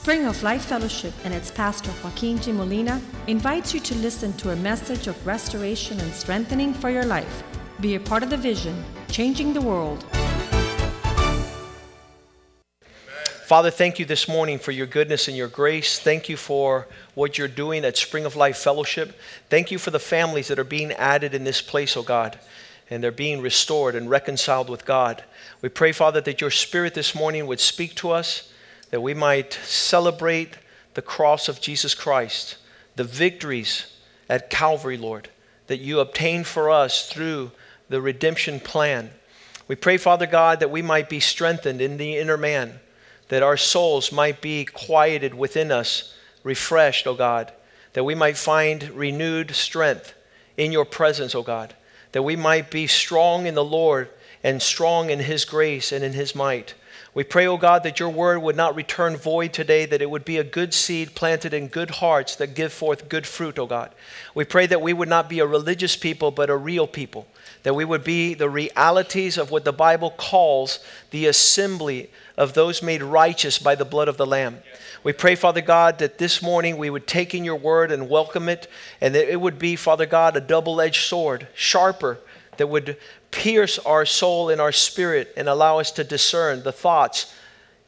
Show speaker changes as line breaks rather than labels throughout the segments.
Spring of Life Fellowship and its pastor Joaquin G. Molina invites you to listen to a message of restoration and strengthening for your life. Be a part of the vision, changing the world.
Father, thank you this morning for your goodness and your grace. Thank you for what you're doing at Spring of Life Fellowship. Thank you for the families that are being added in this place, oh God, and they're being restored and reconciled with God. We pray, Father, that your spirit this morning would speak to us that we might celebrate the cross of Jesus Christ, the victories at Calvary, Lord, that you obtained for us through the redemption plan. We pray, Father God, that we might be strengthened in the inner man, that our souls might be quieted within us, refreshed, O God, that we might find renewed strength in your presence, O God, that we might be strong in the Lord and strong in his grace and in his might. We pray, O oh God, that your word would not return void today, that it would be a good seed planted in good hearts that give forth good fruit, O oh God. We pray that we would not be a religious people, but a real people, that we would be the realities of what the Bible calls the assembly of those made righteous by the blood of the Lamb. We pray, Father God, that this morning we would take in your word and welcome it, and that it would be, Father God, a double edged sword, sharper, that would pierce our soul and our spirit and allow us to discern the thoughts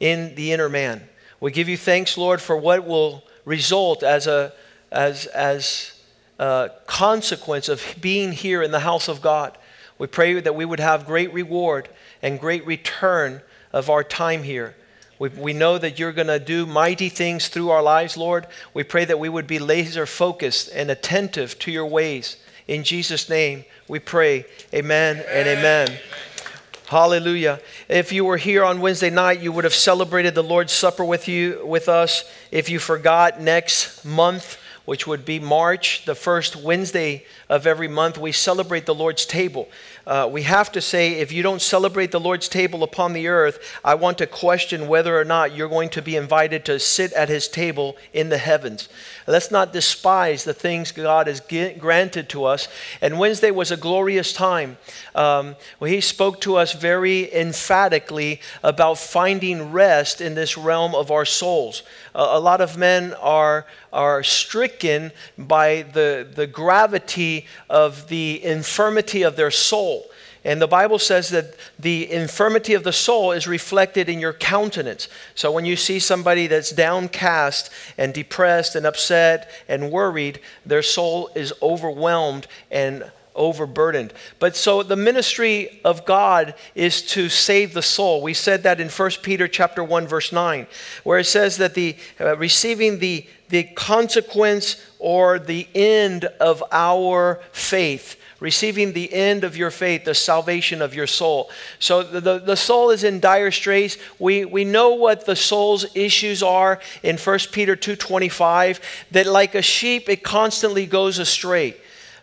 in the inner man. We give you thanks, Lord, for what will result as a as as a consequence of being here in the house of God. We pray that we would have great reward and great return of our time here. We, we know that you're going to do mighty things through our lives, Lord. We pray that we would be laser focused and attentive to your ways. In Jesus' name, we pray. Amen, amen. and amen. Hallelujah. If you were here on Wednesday night, you would have celebrated the Lord's Supper with you with us. If you forgot next month, which would be March, the first Wednesday of every month, we celebrate the Lord's table. Uh, we have to say, if you don't celebrate the Lord's table upon the earth, I want to question whether or not you're going to be invited to sit at his table in the heavens. Let's not despise the things God has granted to us. And Wednesday was a glorious time. Um, he spoke to us very emphatically about finding rest in this realm of our souls. Uh, a lot of men are, are stricken by the, the gravity of the infirmity of their soul. And the Bible says that the infirmity of the soul is reflected in your countenance. So when you see somebody that's downcast and depressed and upset and worried, their soul is overwhelmed and overburdened. But so the ministry of God is to save the soul. We said that in 1 Peter chapter 1 verse 9, where it says that the uh, receiving the the consequence or the end of our faith receiving the end of your faith, the salvation of your soul. So the, the soul is in dire straits. We, we know what the soul's issues are in 1 Peter 2.25, that like a sheep, it constantly goes astray.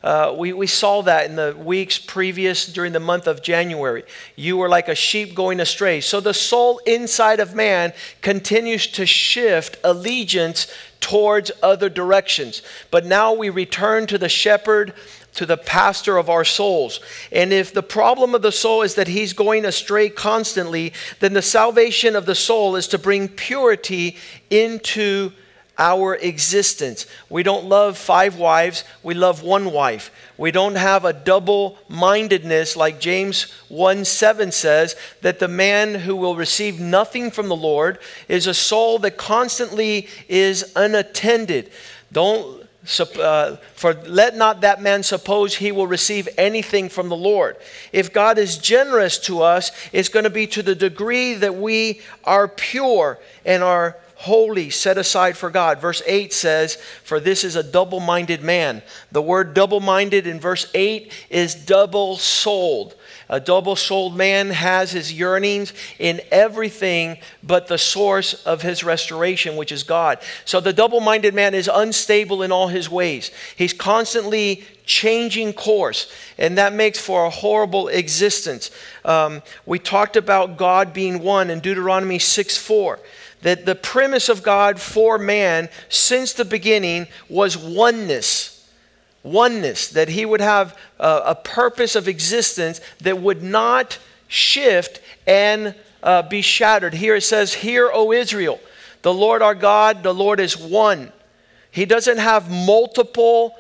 Uh, we, we saw that in the weeks previous during the month of January. You were like a sheep going astray. So the soul inside of man continues to shift allegiance towards other directions. But now we return to the shepherd to the pastor of our souls. And if the problem of the soul is that he's going astray constantly, then the salvation of the soul is to bring purity into our existence. We don't love five wives, we love one wife. We don't have a double mindedness like James 1 7 says, that the man who will receive nothing from the Lord is a soul that constantly is unattended. Don't uh, for let not that man suppose he will receive anything from the Lord. If God is generous to us, it's going to be to the degree that we are pure and are holy, set aside for God. Verse 8 says, For this is a double minded man. The word double minded in verse 8 is double souled. A double souled man has his yearnings in everything but the source of his restoration, which is God. So the double minded man is unstable in all his ways. He's constantly changing course, and that makes for a horrible existence. Um, we talked about God being one in Deuteronomy 6 4 that the premise of God for man since the beginning was oneness oneness, that he would have a, a purpose of existence that would not shift and uh, be shattered. Here it says, Hear, O Israel. The Lord our God, the Lord is one. He doesn't have multiple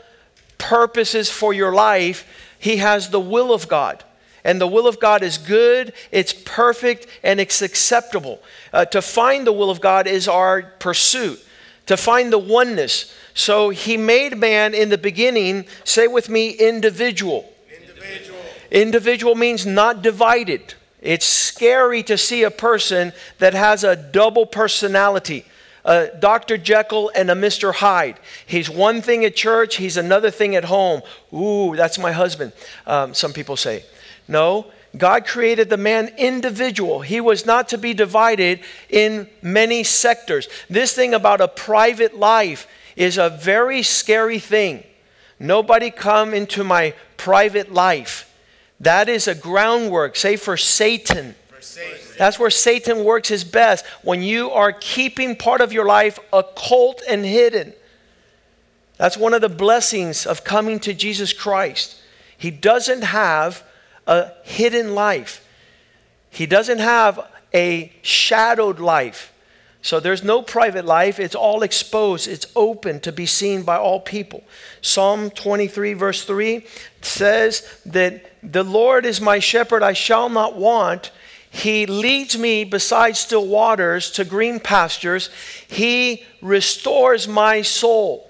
purposes for your life, He has the will of God. And the will of God is good, it's perfect, and it's acceptable. Uh, to find the will of God is our pursuit, to find the oneness. So he made man in the beginning, say with me, individual. Individual, individual means not divided. It's scary to see a person that has a double personality. A Dr. Jekyll and a Mr. Hyde. He's one thing at church, he's another thing at home. Ooh, that's my husband, um, some people say. No, God created the man individual. He was not to be divided in many sectors. This thing about a private life is a very scary thing. Nobody come into my private life. That is a groundwork, say for Satan. for Satan. That's where Satan works his best. When you are keeping part of your life occult and hidden. That's one of the blessings of coming to Jesus Christ. He doesn't have a hidden life. He doesn't have a shadowed life. So there's no private life. It's all exposed. It's open to be seen by all people. Psalm 23, verse 3 says that the Lord is my shepherd, I shall not want. He leads me beside still waters to green pastures. He restores my soul.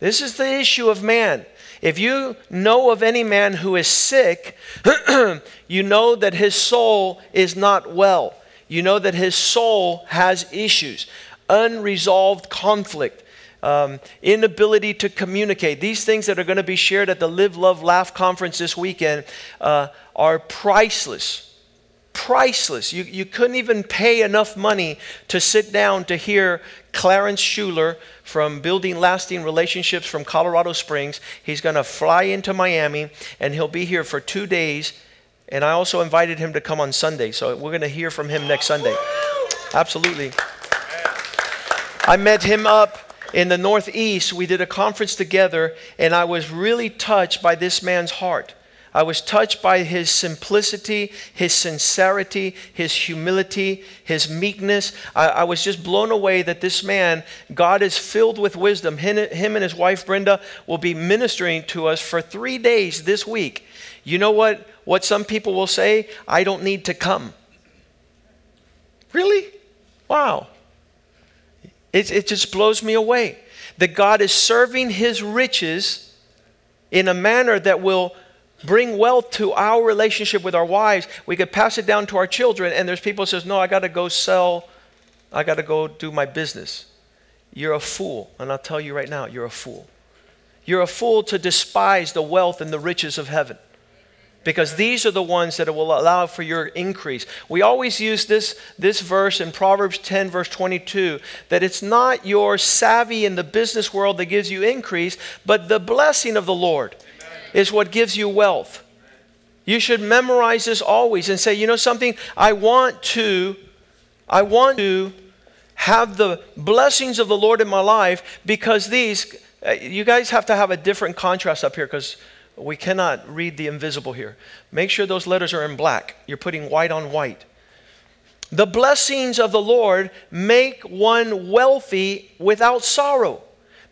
This is the issue of man. If you know of any man who is sick, you know that his soul is not well. You know that his soul has issues, unresolved conflict, um, inability to communicate. These things that are going to be shared at the Live, Love, Laugh conference this weekend uh, are priceless priceless. You, you couldn't even pay enough money to sit down to hear Clarence Shuler from Building Lasting Relationships from Colorado Springs. He's going to fly into Miami and he'll be here for two days. And I also invited him to come on Sunday. So we're going to hear from him next Sunday. Absolutely. I met him up in the Northeast. We did a conference together, and I was really touched by this man's heart. I was touched by his simplicity, his sincerity, his humility, his meekness. I, I, was just blown away that this man, God is filled with wisdom. Him, him and his wife Brenda will be ministering to us for three days this week. You know what? What some people will say? I don't need to come. Really? Wow. It, it just blows me away that God is serving his riches in a manner that will bring wealth to our relationship with our wives. We could pass it down to our children, and there's people who says, "No, I got to go sell. I got to go do my business." You're a fool, and I'll tell you right now, you're a fool. You're a fool to despise the wealth and the riches of heaven. Because these are the ones that will allow for your increase. We always use this, this verse in Proverbs 10, verse 22, that it's not your savvy in the business world that gives you increase, but the blessing of the Lord is what gives you wealth. You should memorize this always and say, you know something, I want to, I want to have the blessings of the Lord in my life because these, uh, you guys have to have a different contrast up here because we cannot read the invisible here. Make sure those letters are in black. You're putting white on white. The blessings of the Lord make one wealthy without sorrow.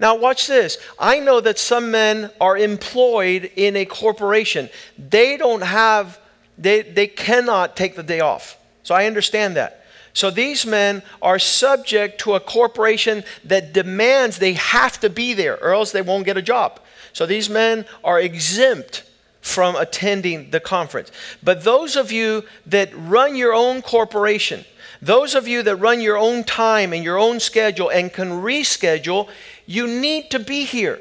Now, watch this. I know that some men are employed in a corporation. They don't have, they, they cannot take the day off. So I understand that. So these men are subject to a corporation that demands they have to be there or else they won't get a job. So these men are exempt from attending the conference. But those of you that run your own corporation, those of you that run your own time and your own schedule and can reschedule, you need to be here.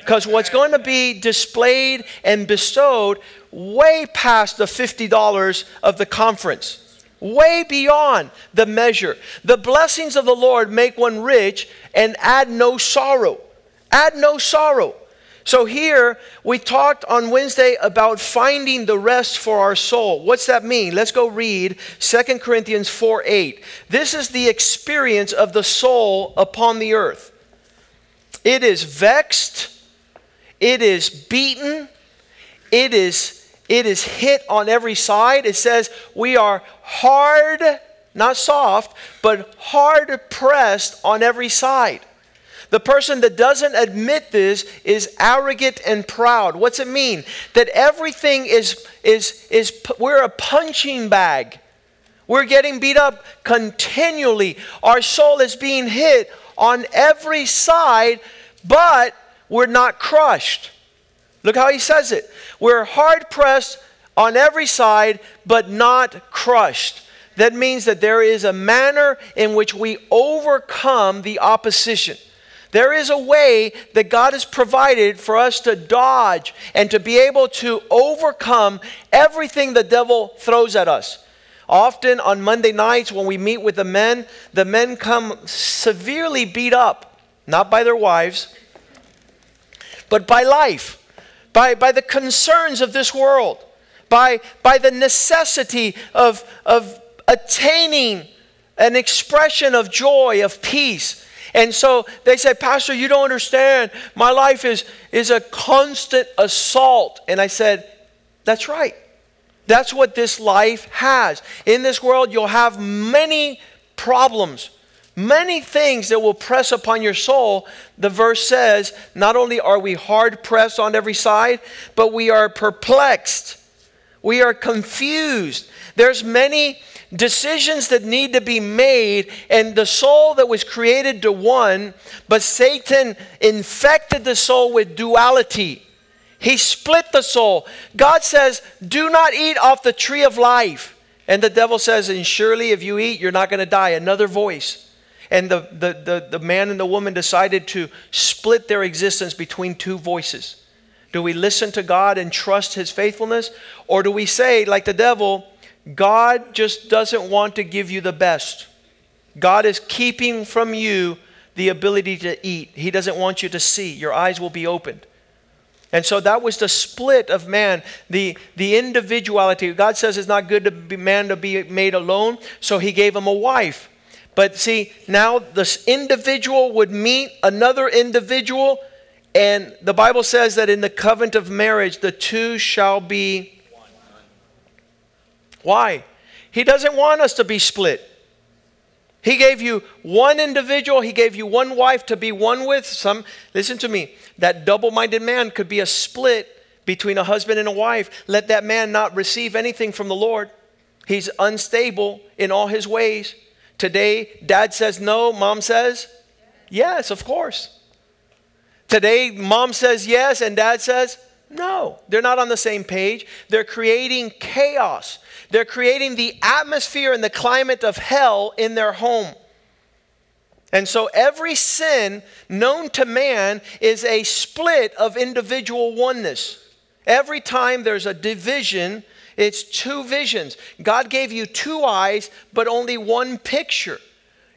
Because what's going to be displayed and bestowed way past the $50 of the conference, way beyond the measure. The blessings of the Lord make one rich and add no sorrow. Add no sorrow. So here we talked on Wednesday about finding the rest for our soul. What's that mean? Let's go read 2 Corinthians 4 8. This is the experience of the soul upon the earth. It is vexed, it is beaten, it is it is hit on every side. It says we are hard not soft, but hard pressed on every side. The person that doesn't admit this is arrogant and proud. What's it mean? That everything is, is, is we're a punching bag. We're getting beat up continually. Our soul is being hit on every side, but we're not crushed. Look how he says it. We're hard pressed on every side, but not crushed. That means that there is a manner in which we overcome the opposition. There is a way that God has provided for us to dodge and to be able to overcome everything the devil throws at us. Often on Monday nights when we meet with the men, the men come severely beat up, not by their wives, but by life, by, by the concerns of this world, by, by the necessity of, of attaining an expression of joy, of peace. And so they said, Pastor, you don't understand. My life is, is a constant assault. And I said, That's right. That's what this life has. In this world, you'll have many problems, many things that will press upon your soul. The verse says, Not only are we hard pressed on every side, but we are perplexed. We are confused. There's many decisions that need to be made, and the soul that was created to one, but Satan infected the soul with duality. He split the soul. God says, Do not eat off the tree of life. And the devil says, And surely if you eat, you're not going to die. Another voice. And the, the, the, the man and the woman decided to split their existence between two voices. Do we listen to God and trust his faithfulness? Or do we say, like the devil, God just doesn't want to give you the best. God is keeping from you the ability to eat. He doesn't want you to see. Your eyes will be opened. And so that was the split of man, the, the individuality. God says it's not good to be man to be made alone, so he gave him a wife. But see, now this individual would meet another individual, and the Bible says that in the covenant of marriage, the two shall be why? He doesn't want us to be split. He gave you one individual, he gave you one wife to be one with. Some listen to me. That double-minded man could be a split between a husband and a wife. Let that man not receive anything from the Lord. He's unstable in all his ways. Today, dad says no, mom says yes, of course. Today, mom says yes, and dad says no. They're not on the same page. They're creating chaos. They're creating the atmosphere and the climate of hell in their home. And so every sin known to man is a split of individual oneness. Every time there's a division, it's two visions. God gave you two eyes, but only one picture.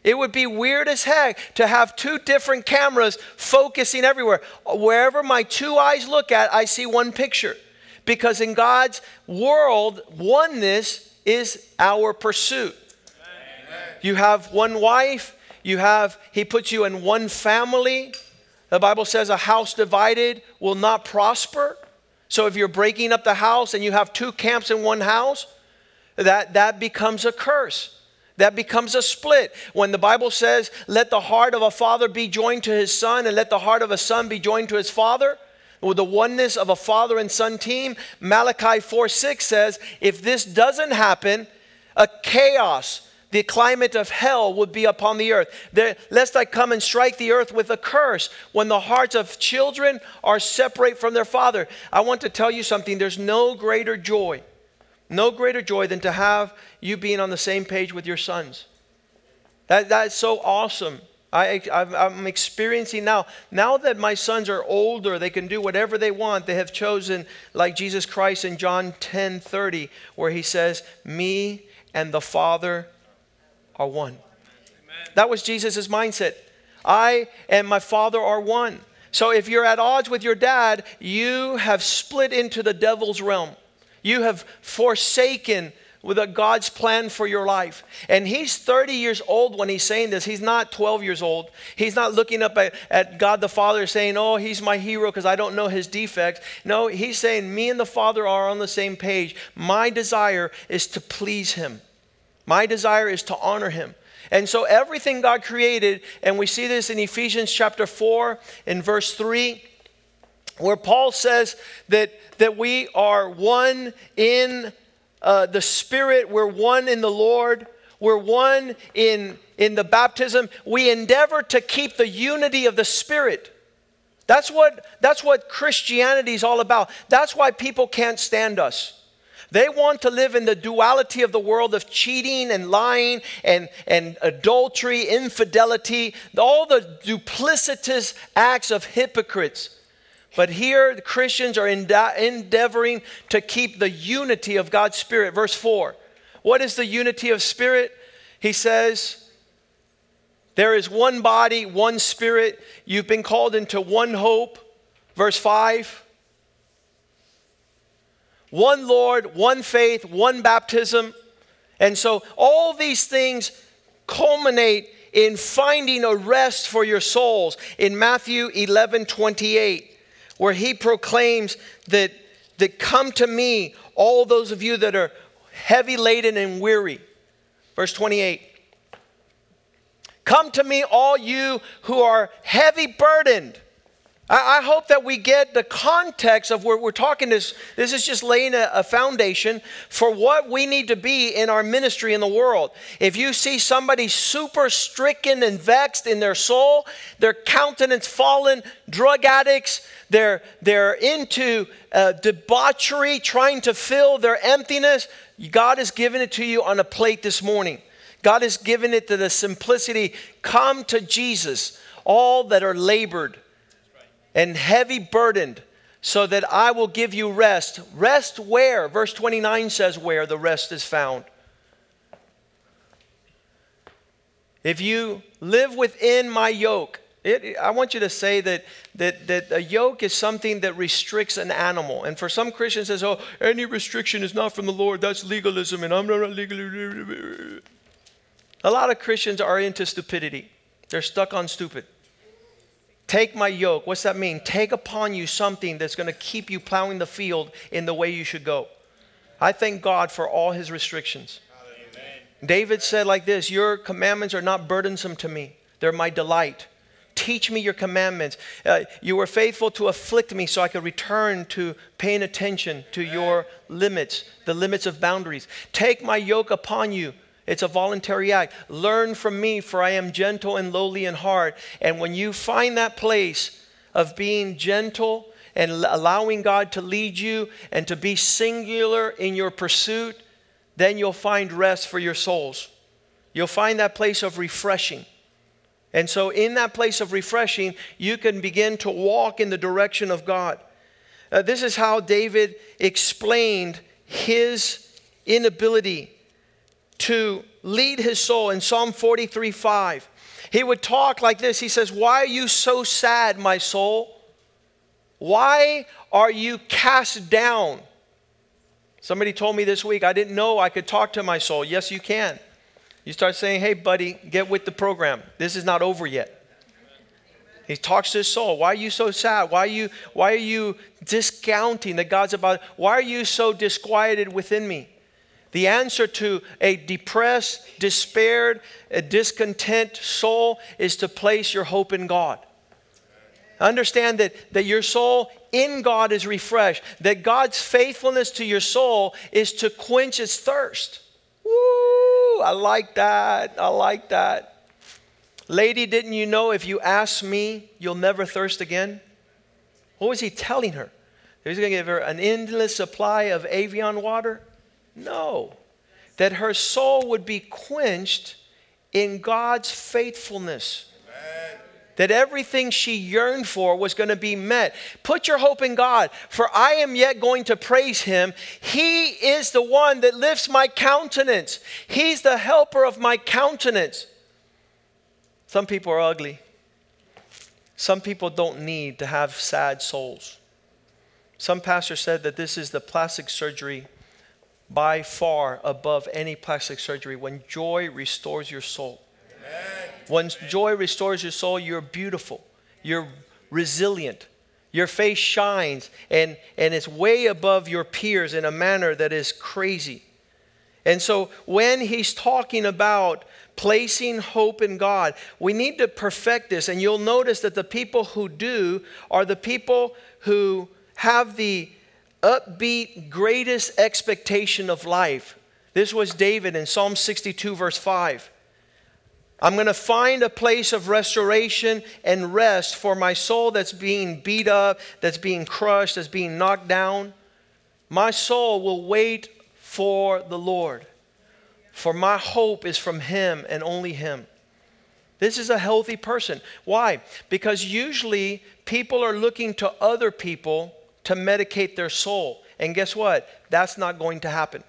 It would be weird as heck to have two different cameras focusing everywhere. Wherever my two eyes look at, I see one picture. Because in God's world, oneness is our pursuit. Amen. You have one wife, you have, He puts you in one family. The Bible says a house divided will not prosper. So if you're breaking up the house and you have two camps in one house, that, that becomes a curse. That becomes a split. When the Bible says, let the heart of a father be joined to his son, and let the heart of a son be joined to his father, with the oneness of a father and son team, Malachi 4 6 says, if this doesn't happen, a chaos, the climate of hell would be upon the earth. There, lest I come and strike the earth with a curse when the hearts of children are separate from their father. I want to tell you something there's no greater joy, no greater joy than to have you being on the same page with your sons. That, that's so awesome. I, am experiencing now. Now that my sons are older, they can do whatever they want. They have chosen, like Jesus Christ in John 10 30, where he says, Me and the Father are one. Amen. That was Jesus' mindset. I and my Father are one. So if you're at odds with your dad, you have split into the devil's realm. You have forsaken with a God's plan for your life. And he's 30 years old when he's saying this. He's not 12 years old. He's not looking up at, at God the Father saying, Oh, he's my hero because I don't know his defects. No, he's saying, Me and the Father are on the same page. My desire is to please him. My desire is to honor him. And so everything God created, and we see this in Ephesians chapter 4 in verse 3, where Paul says that, that we are one in uh, the Spirit, we're one in the Lord, we're one in, in the baptism. We endeavor to keep the unity of the Spirit. That's what, that's what Christianity is all about. That's why people can't stand us. They want to live in the duality of the world of cheating and lying and, and adultery, infidelity, all the duplicitous acts of hypocrites. But here, the Christians are endeavoring to keep the unity of God's Spirit. Verse 4. What is the unity of Spirit? He says, There is one body, one Spirit. You've been called into one hope. Verse 5 one Lord, one faith, one baptism. And so all these things culminate in finding a rest for your souls in Matthew 11 28, where he proclaims that, that come to me, all those of you that are heavy laden and weary. Verse 28. Come to me, all you who are heavy burdened I, hope that we get the context of where we're talking this. This is just laying a, a, foundation for what we need to be in our ministry in the world. If you see somebody super stricken and vexed in their soul, their countenance fallen, drug addicts, they're, they're into uh, debauchery, trying to fill their emptiness, God has given it to you on a plate this morning. God has given it to the simplicity. Come to Jesus, all that are labored and heavy burdened, so that I will give you rest. Rest where? Verse 29 says where the rest is found. If you live within my yoke, it, I want you to say that, that, that a yoke is something that restricts an animal. And for some Christians, says, oh, any restriction is not from the Lord. That's legalism, and I'm not legal. A lot of Christians are into stupidity. They're stuck on stupid. Take my yoke. What's that mean? Take upon you something that's going to keep you plowing the field in the way you should go. I thank God for all his restrictions. Amen. David said like this Your commandments are not burdensome to me, they're my delight. Teach me your commandments. Uh, you were faithful to afflict me so I could return to paying attention to your limits, the limits of boundaries. Take my yoke upon you. It's a voluntary act. Learn from me, for I am gentle and lowly in heart. And when you find that place of being gentle and allowing God to lead you and to be singular in your pursuit, then you'll find rest for your souls. You'll find that place of refreshing. And so, in that place of refreshing, you can begin to walk in the direction of God. Uh, this is how David explained his inability to lead his soul in Psalm 43 5. He would talk like this He says, Why are you so sad, my soul? Why are you cast down? Somebody told me this week, I didn't know I could talk to my soul. Yes, you can. You start saying, Hey, buddy, get with the program. This is not over yet. He talks to his soul. Why are you so sad? Why are you, why are you discounting that God's about? Why are you so disquieted within me? The answer to a depressed, despaired, a discontent soul is to place your hope in God. Understand that, that your soul in God is refreshed, that God's faithfulness to your soul is to quench its thirst. Woo! I like that. I like that. Lady, didn't you know if you ask me, you'll never thirst again? What was he telling her? He was going to give her an endless supply of Evian water? No. That her soul would be quenched in God's faithfulness. Amen. That everything she yearned for was going to be met. Put your hope in God, for I am yet going to praise him. He is the one that lifts my countenance, He's the helper of my countenance. Some people are ugly. Some people don't need to have sad souls. Some pastor said that this is the plastic surgery by far above any plastic surgery when joy restores your soul. Amen. When joy restores your soul, you're beautiful, you're resilient, your face shines, and, and it's way above your peers in a manner that is crazy. And so when he's talking about placing hope in God, we need to perfect this. And you'll notice that the people who do are the people who have the upbeat, greatest expectation of life. This was David in Psalm 62, verse 5. I'm going to find a place of restoration and rest for my soul that's being beat up, that's being crushed, that's being knocked down. My soul will wait for the Lord, for my hope is from Him and only Him. This is a healthy person. Why? Because usually people are looking to other people to medicate their soul. And guess what? That's not going to happen.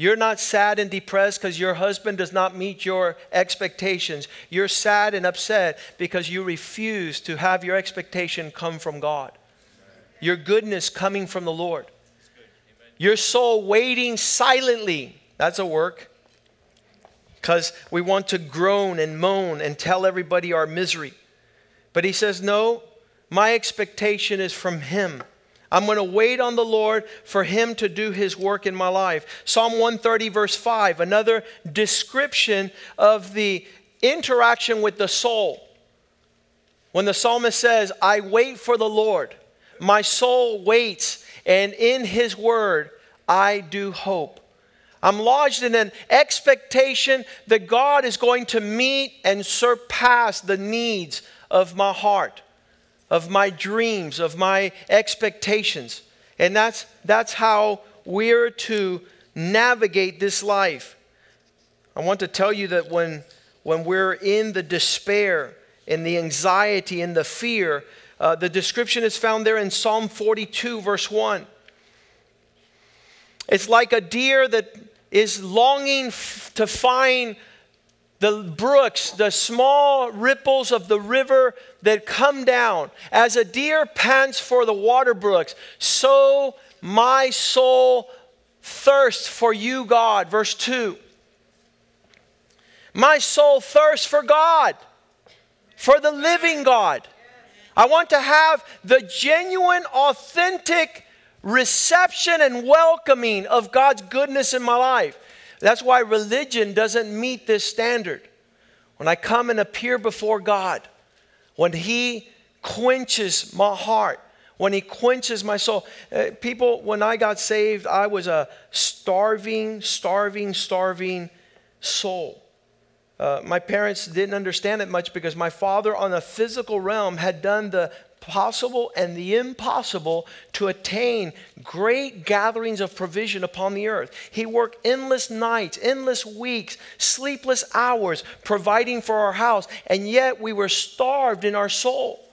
You're not sad and depressed because your husband does not meet your expectations. You're sad and upset because you refuse to have your expectation come from God. Your goodness coming from the Lord. Your soul waiting silently. That's a work. Because we want to groan and moan and tell everybody our misery. But he says, No, my expectation is from him. I'm going to wait on the Lord for Him to do His work in my life. Psalm 130, verse 5, another description of the interaction with the soul. When the psalmist says, I wait for the Lord, my soul waits, and in His word I do hope. I'm lodged in an expectation that God is going to meet and surpass the needs of my heart of my dreams, of my expectations. And that's, that's how we're to navigate this life. I want to tell you that when, when we're in the despair, in the anxiety, in the fear, uh, the description is found there in Psalm 42, verse 1. It's like a deer that is longing f- to find the brooks, the small ripples of the river that come down. As a deer pants for the water brooks, so my soul thirsts for you, God. Verse 2. My soul thirsts for God, for the living God. I want to have the genuine, authentic reception and welcoming of God's goodness in my life. That's why religion doesn't meet this standard. When I come and appear before God, when He quenches my heart, when He quenches my soul. Uh, people, when I got saved, I was a starving, starving, starving soul. Uh, my parents didn't understand it much because my father, on a physical realm, had done the possible and the impossible to attain great gatherings of provision upon the earth. He worked endless nights, endless weeks, sleepless hours providing for our house, and yet we were starved in our soul.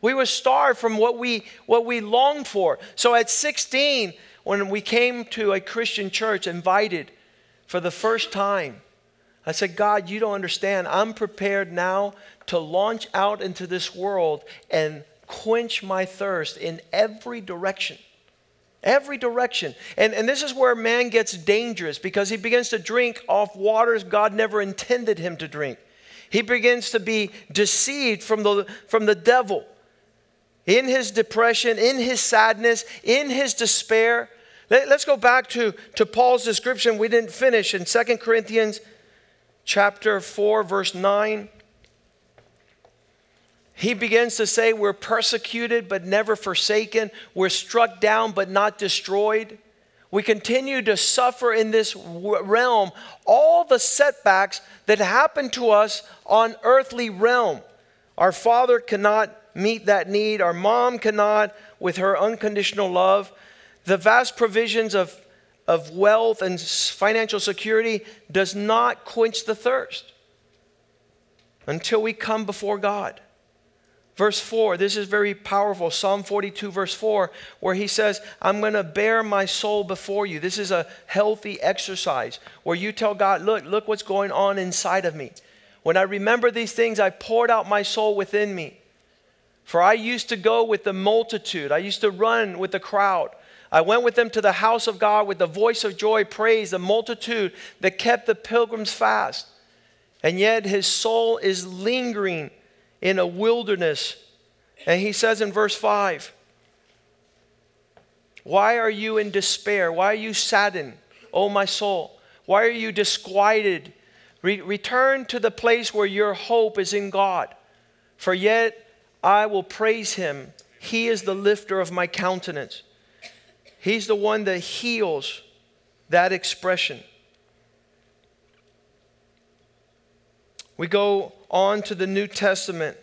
We were starved from what we what we longed for. So at 16, when we came to a Christian church invited for the first time, I said, God, you don't understand. I'm prepared now to launch out into this world and quench my thirst in every direction. Every direction. And, and this is where man gets dangerous because he begins to drink off waters God never intended him to drink. He begins to be deceived from the, from the devil. In his depression, in his sadness, in his despair. Let, us go back to, to Paul's description. We didn't finish in 2 Corinthians chapter 4, verse 9 he begins to say, We're persecuted but never forsaken. We're struck down but not destroyed. We continue to suffer in this realm all the setbacks that happen to us on earthly realm. Our father cannot meet that need. Our mom cannot with her unconditional love. The vast provisions of, of wealth and financial security does not quench the thirst until we come before God. Verse 4, this is very powerful. Psalm 42, verse 4, where he says, I'm going to bear my soul before you. This is a healthy exercise where you tell God, Look, look what's going on inside of me. When I remember these things, I poured out my soul within me. For I used to go with the multitude, I used to run with the crowd. I went with them to the house of God with the voice of joy, praise, the multitude that kept the pilgrims fast. And yet his soul is lingering in a wilderness. And he says in verse 5, Why are you in despair? Why are you saddened, O my soul? Why are you disquieted? Re- return to the place where your hope is in God. For yet I will praise him. He is the lifter of my countenance. He's the one that heals that expression. We go on to the New Testament,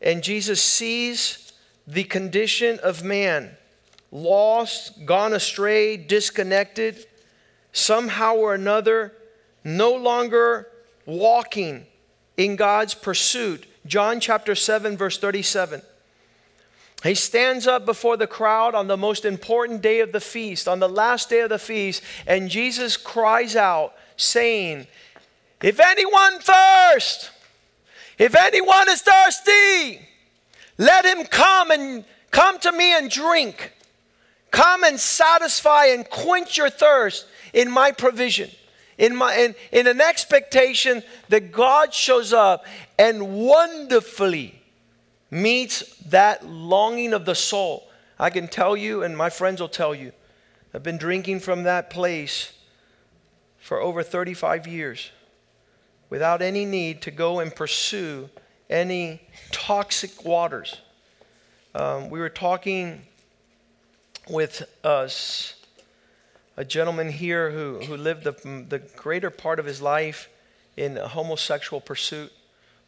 and Jesus sees the condition of man lost, gone astray, disconnected, somehow or another, no longer walking in God's pursuit. John chapter 7, verse 37. He stands up before the crowd on the most important day of the feast, on the last day of the feast, and Jesus cries out, saying, If anyone thirst, if anyone is thirsty, let him come and come to me and drink. Come and satisfy and quench your thirst in my provision. In, my, in, in an expectation that God shows up and wonderfully meets that longing of the soul. I can tell you, and my friends will tell you, I've been drinking from that place for over 35 years without any need to go and pursue any toxic waters. Um, we were talking with us, a gentleman here who, who lived the, the greater part of his life in homosexual pursuit,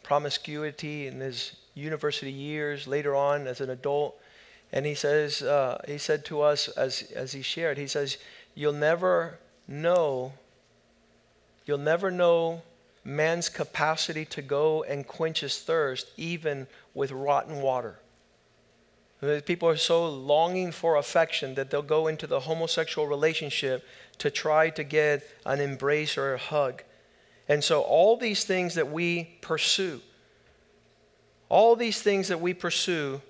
promiscuity in his university years, later on as an adult. And he says, uh, he said to us as, as he shared, he says, You'll never know, you'll never know man's capacity to go and quench his thirst, even with rotten water. People are so longing for affection that they'll go into the homosexual relationship to try to get an embrace or a hug. And so, all these things that we pursue, all these things that we pursue,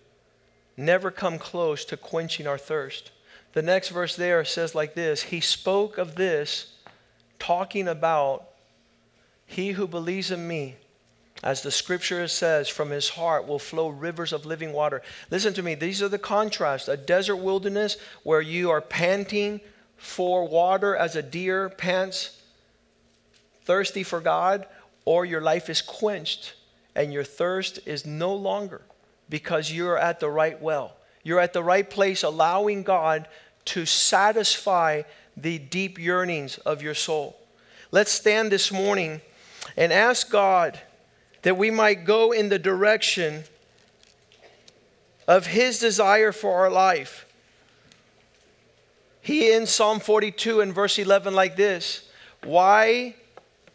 never come close to quenching our thirst. The next verse there says, like this He spoke of this, talking about he who believes in me, as the scripture says, from his heart will flow rivers of living water. Listen to me, these are the contrasts a desert wilderness where you are panting for water as a deer pants, thirsty for God, or your life is quenched and your thirst is no longer because you're at the right well. You're at the right place, allowing God to satisfy the deep yearnings of your soul. Let's stand this morning and ask God that we might go in the direction of His desire for our life. He in Psalm 42 and verse 11 like this, why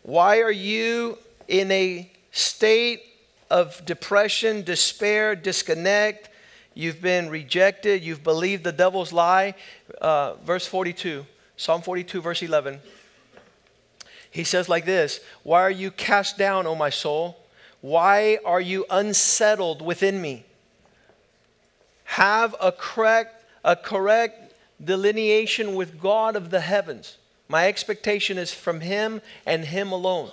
why are you in a state of depression, despair, disconnect? You've been rejected. You've believed the devil's lie. Uh, verse 42, Psalm 42, verse 11. He says like this Why are you cast down, O my soul? Why are you unsettled within me? Have a correct, a correct delineation with God of the heavens. My expectation is from Him and Him alone.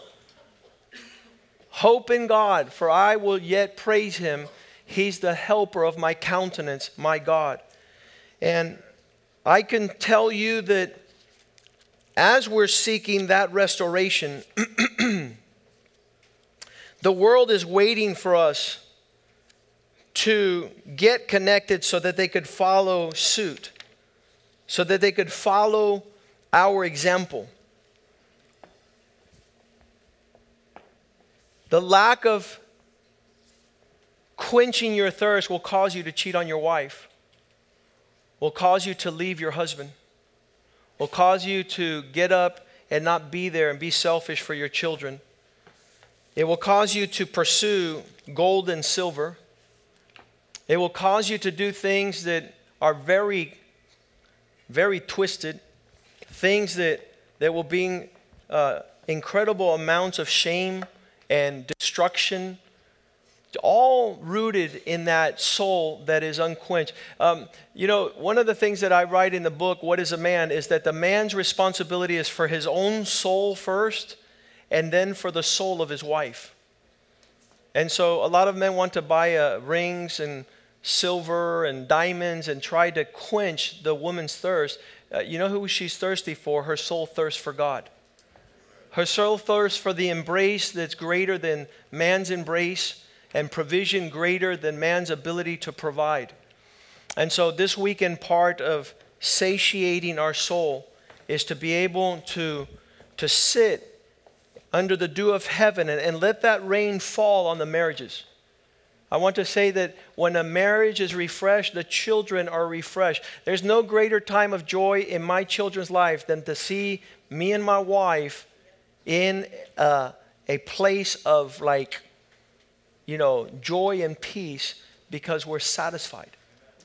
Hope in God, for I will yet praise Him. He's the helper of my countenance, my God. And I can tell you that as we're seeking that restoration, the world is waiting for us to get connected so that they could follow suit, so that they could follow our example. The lack of quenching your thirst will cause you to cheat on your wife, will cause you to leave your husband will cause you to get up and not be there and be selfish for your children. It will cause you to pursue gold and silver. It will cause you to do things that are very, very twisted, things that, that will bring uh, incredible amounts of shame and destruction all rooted in that soul that is unquenched. Um, you know, one of the things that I write in the book, What is a Man, is that the man's responsibility is for his own soul first and then for the soul of his wife. And so a lot of men want to buy uh, rings and silver and diamonds and try to quench the woman's thirst. Uh, you know who she's thirsty for? Her soul thirsts for God. her soul thirsts for the embrace that's greater than man's embrace and provision greater than man's ability to provide. And so, this weekend, part of satiating our soul is to be able to, to sit under the dew of heaven and, and let that rain fall on the marriages. I want to say that when a marriage is refreshed, the children are refreshed. There's no greater time of joy in my children's life than to see me and my wife in a, a place of like, you know, joy and peace because we're satisfied.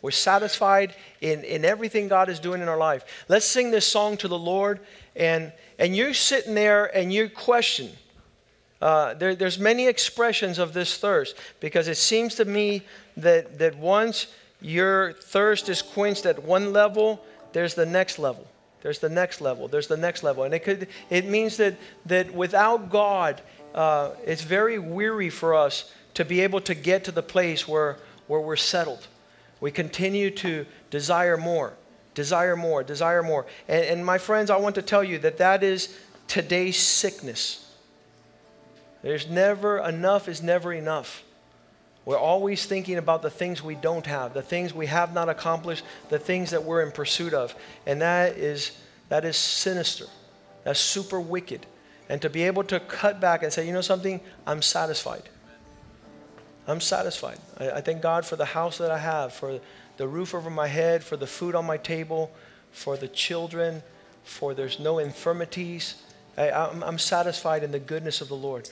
We're satisfied in, in everything God is doing in our life. Let's sing this song to the Lord, and, and you're sitting there and you question, uh, there, there's many expressions of this thirst because it seems to me that, that once your thirst is quenched at one level, there's the next level. There's the next level. There's the next level. And it, could, it means that, that without God, uh, it's very weary for us to be able to get to the place where, where we're settled. We continue to desire more, desire more, desire more. And, and my friends, I want to tell you that that is today's sickness. There's never enough is never enough. We're always thinking about the things we don't have, the things we have not accomplished, the things that we're in pursuit of. And that is that is sinister. That's super wicked. And to be able to cut back and say, you know something, I'm satisfied. I'm satisfied. I, I thank God for the house that I have, for the roof over my head, for the food on my table, for the children, for there's no infirmities. I, I'm, I'm satisfied in the goodness of the Lord.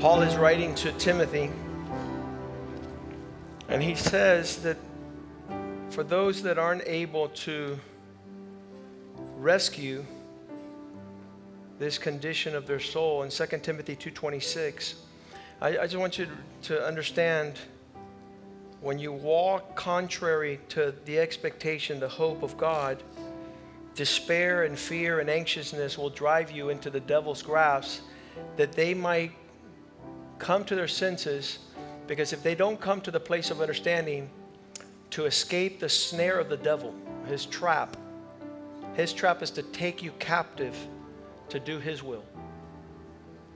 Paul is writing to Timothy, and he says that for those that aren't able to rescue this condition of their soul. In 2 timothy 2.26 I, I just want you to understand when you walk contrary to the expectation the hope of god despair and fear and anxiousness will drive you into the devil's grasp that they might come to their senses because if they don't come to the place of understanding to escape the snare of the devil, his trap, his trap is to take you captive to do his will.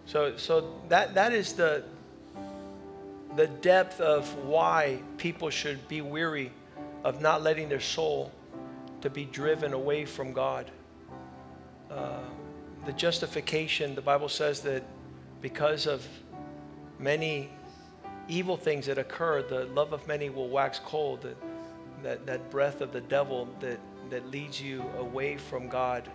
So, so that, that is the, the depth of why people should be weary of not letting their soul to be driven away from God. Uh, the justification, the Bible says that because of many evil things that occur, the love of many will wax cold. That, that, that breath of the devil that, that leads you away from God.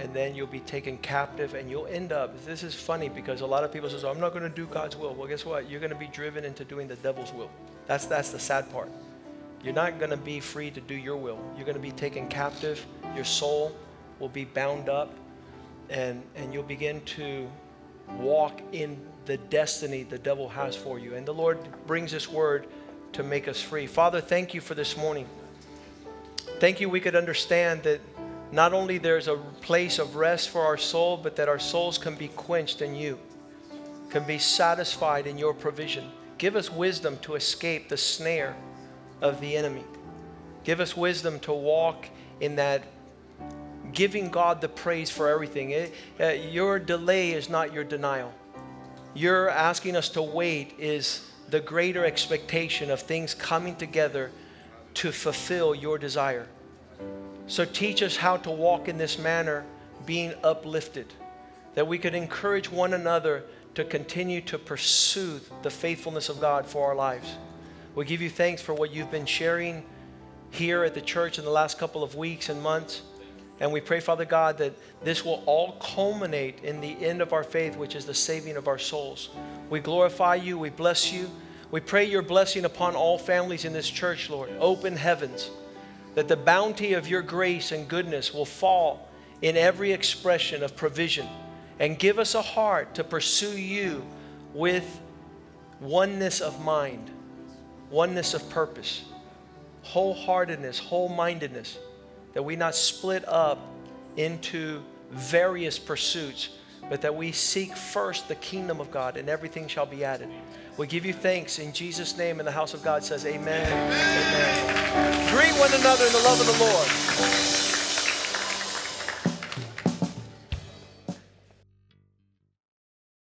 And then you'll be taken captive and you'll end up. This is funny because a lot of people say, oh, I'm not going to do God's will. Well, guess what? You're going to be driven into doing the devil's will. That's, that's the sad part. You're not going to be free to do your will. You're going to be taken captive. Your soul will be bound up, and, and you'll begin to walk in the destiny the devil has for you. And the Lord brings this word to make us free. Father, thank you for this morning. Thank you, we could understand that not only there's a place of rest for our soul, but that our souls can be quenched in you, can be satisfied in your provision. Give us wisdom to escape the snare of the enemy. Give us wisdom to walk in that giving God the praise for everything. It, uh, your delay is not your denial. Your asking us to wait is the greater expectation of things coming together to fulfill your desire. So teach us how to walk in this manner, being uplifted, that we could encourage one another to continue to pursue the faithfulness of God for our lives. We give you thanks for what you've been sharing here at the church in the last couple of weeks and months. And we pray, Father God, that this will all culminate in the end of our faith, which is the saving of our souls. We glorify you, we bless you. We pray your blessing upon all families in this church, Lord. Open heavens, that the bounty of your grace and goodness will fall in every expression of provision. And give us a heart to pursue you with oneness of mind, oneness of purpose, wholeheartedness, whole mindedness that we not split up into various pursuits, but that we seek first the kingdom of God and everything shall be added. We give you thanks in Jesus' name, and the house of God says, Amen. Amen. Amen. Greet one another in the love of the Lord.